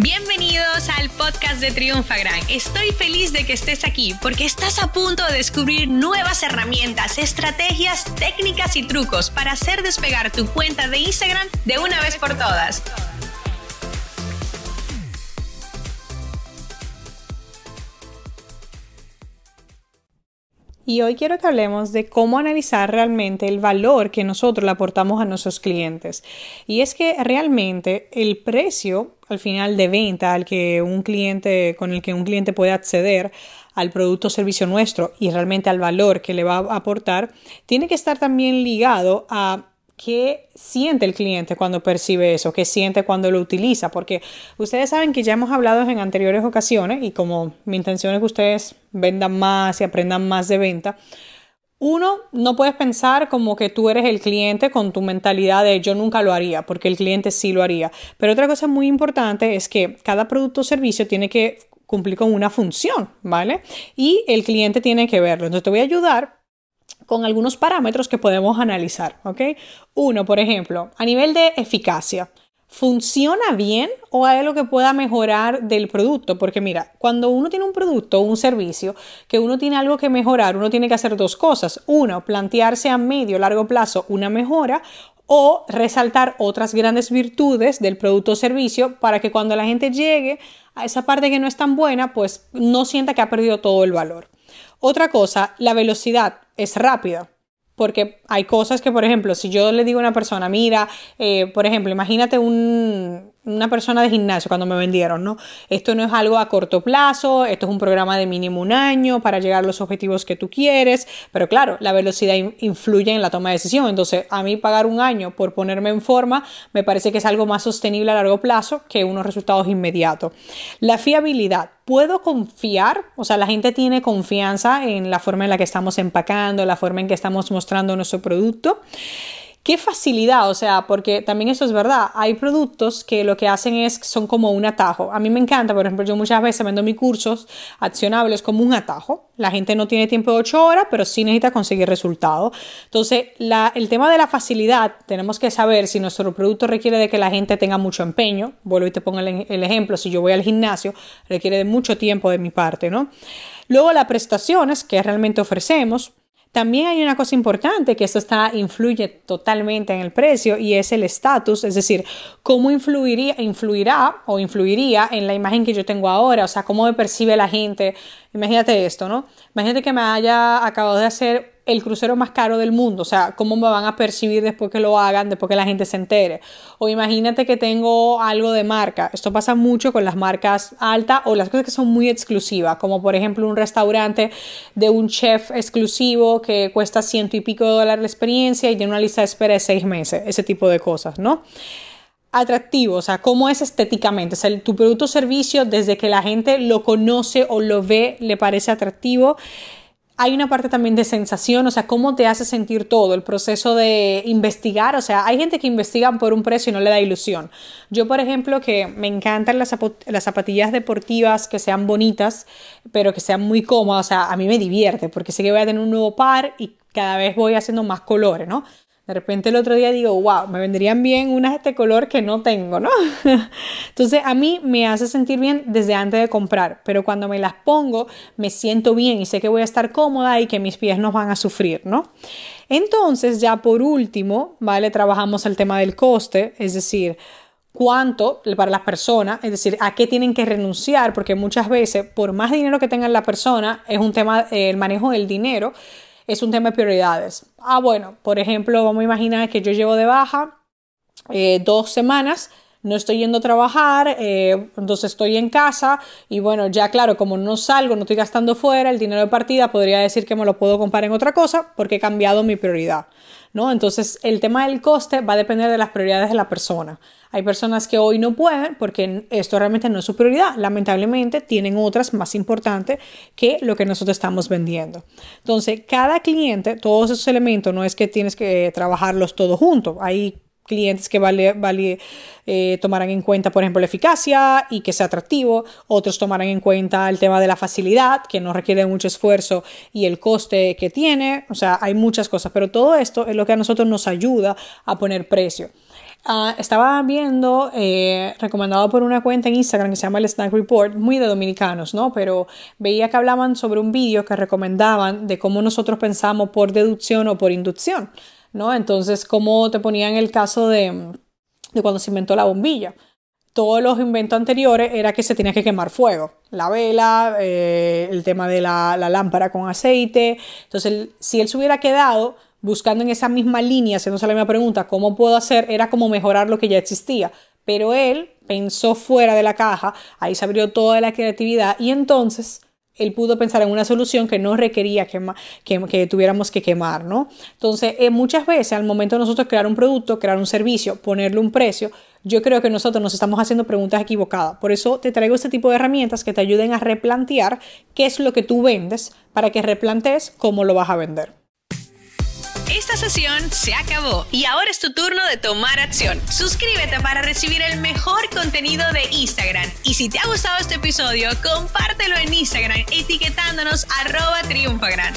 Bienvenidos al podcast de Triunfagran. Estoy feliz de que estés aquí porque estás a punto de descubrir nuevas herramientas, estrategias, técnicas y trucos para hacer despegar tu cuenta de Instagram de una vez por todas. Y hoy quiero que hablemos de cómo analizar realmente el valor que nosotros le aportamos a nuestros clientes. Y es que realmente el precio al final de venta al que un cliente con el que un cliente puede acceder al producto o servicio nuestro y realmente al valor que le va a aportar, tiene que estar también ligado a qué siente el cliente cuando percibe eso, qué siente cuando lo utiliza, porque ustedes saben que ya hemos hablado en anteriores ocasiones y como mi intención es que ustedes vendan más y aprendan más de venta, uno, no puedes pensar como que tú eres el cliente con tu mentalidad de yo nunca lo haría, porque el cliente sí lo haría. Pero otra cosa muy importante es que cada producto o servicio tiene que cumplir con una función, ¿vale? Y el cliente tiene que verlo. Entonces te voy a ayudar con algunos parámetros que podemos analizar, ¿ok? Uno, por ejemplo, a nivel de eficacia. ¿Funciona bien o hay algo que pueda mejorar del producto? Porque mira, cuando uno tiene un producto o un servicio que uno tiene algo que mejorar, uno tiene que hacer dos cosas. Uno, plantearse a medio o largo plazo una mejora o resaltar otras grandes virtudes del producto o servicio para que cuando la gente llegue a esa parte que no es tan buena, pues no sienta que ha perdido todo el valor. Otra cosa, la velocidad es rápida. Porque hay cosas que, por ejemplo, si yo le digo a una persona, mira, eh, por ejemplo, imagínate un, una persona de gimnasio cuando me vendieron, ¿no? Esto no es algo a corto plazo, esto es un programa de mínimo un año para llegar a los objetivos que tú quieres, pero claro, la velocidad influye en la toma de decisión, entonces a mí pagar un año por ponerme en forma me parece que es algo más sostenible a largo plazo que unos resultados inmediatos. La fiabilidad, ¿puedo confiar? O sea, la gente tiene confianza en la forma en la que estamos empacando, la forma en que estamos mostrando nuestro producto. Qué facilidad, o sea, porque también eso es verdad. Hay productos que lo que hacen es, son como un atajo. A mí me encanta, por ejemplo, yo muchas veces vendo mis cursos accionables como un atajo. La gente no tiene tiempo de 8 horas, pero sí necesita conseguir resultados. Entonces, el tema de la facilidad, tenemos que saber si nuestro producto requiere de que la gente tenga mucho empeño. Vuelvo y te pongo el, el ejemplo, si yo voy al gimnasio, requiere de mucho tiempo de mi parte, ¿no? Luego, las prestaciones que realmente ofrecemos. También hay una cosa importante que esto está, influye totalmente en el precio y es el estatus, es decir, cómo influiría, influirá o influiría en la imagen que yo tengo ahora, o sea, cómo me percibe la gente. Imagínate esto, ¿no? Imagínate que me haya acabado de hacer el crucero más caro del mundo, o sea, cómo me van a percibir después que lo hagan, después que la gente se entere. O imagínate que tengo algo de marca. Esto pasa mucho con las marcas altas o las cosas que son muy exclusivas, como por ejemplo un restaurante de un chef exclusivo que cuesta ciento y pico de dólares la experiencia y tiene una lista de espera de seis meses, ese tipo de cosas, ¿no? atractivo, o sea, cómo es estéticamente, o sea, tu producto o servicio desde que la gente lo conoce o lo ve le parece atractivo hay una parte también de sensación, o sea, cómo te hace sentir todo, el proceso de investigar, o sea, hay gente que investiga por un precio y no le da ilusión. Yo, por ejemplo, que me encantan las, las zapatillas deportivas que sean bonitas, pero que sean muy cómodas, o sea, a mí me divierte, porque sé que voy a tener un nuevo par y cada vez voy haciendo más colores, ¿no? De repente el otro día digo, wow, me vendrían bien unas de este color que no tengo, ¿no? Entonces a mí me hace sentir bien desde antes de comprar, pero cuando me las pongo me siento bien y sé que voy a estar cómoda y que mis pies no van a sufrir, ¿no? Entonces ya por último, ¿vale? Trabajamos el tema del coste, es decir, cuánto para las personas, es decir, a qué tienen que renunciar, porque muchas veces, por más dinero que tenga la persona, es un tema, el manejo del dinero es un tema de prioridades. Ah, bueno, por ejemplo, vamos a imaginar que yo llevo de baja eh, dos semanas no estoy yendo a trabajar, eh, entonces estoy en casa y bueno, ya claro, como no salgo, no estoy gastando fuera, el dinero de partida podría decir que me lo puedo comprar en otra cosa porque he cambiado mi prioridad, ¿no? Entonces el tema del coste va a depender de las prioridades de la persona. Hay personas que hoy no pueden porque esto realmente no es su prioridad. Lamentablemente tienen otras más importantes que lo que nosotros estamos vendiendo. Entonces, cada cliente, todos esos elementos, no es que tienes que trabajarlos todos juntos. Hay clientes que vale, vale eh, tomarán en cuenta, por ejemplo, la eficacia y que sea atractivo. Otros tomarán en cuenta el tema de la facilidad, que no requiere mucho esfuerzo y el coste que tiene. O sea, hay muchas cosas, pero todo esto es lo que a nosotros nos ayuda a poner precio. Ah, estaba viendo, eh, recomendado por una cuenta en Instagram que se llama el Snack Report, muy de dominicanos, ¿no? Pero veía que hablaban sobre un vídeo que recomendaban de cómo nosotros pensamos por deducción o por inducción, Entonces, cómo te ponían el caso de, de cuando se inventó la bombilla todos los inventos anteriores era que se tenía que quemar fuego. La vela, eh, el tema de la, la, lámpara con aceite. Entonces, si él se hubiera quedado buscando en esa misma línea, haciéndose la misma pregunta, ¿cómo puedo hacer? Era como mejorar lo que ya existía. Pero él pensó fuera de la caja, ahí se abrió toda la creatividad y entonces él pudo pensar en una solución que no requería que, que tuviéramos que quemar, ¿no? Entonces, eh, muchas veces al momento de nosotros crear un producto, crear un servicio, ponerle un precio, yo creo que nosotros nos estamos haciendo preguntas equivocadas. Por eso te traigo este tipo de herramientas que te ayuden a replantear qué es lo que tú vendes para que replantees cómo lo vas a vender. Esta sesión se acabó y ahora es tu turno de tomar acción. Suscríbete para recibir el mejor contenido de Instagram. Y si te ha gustado este episodio, compártelo en Instagram etiquetándonos arroba triunfagran.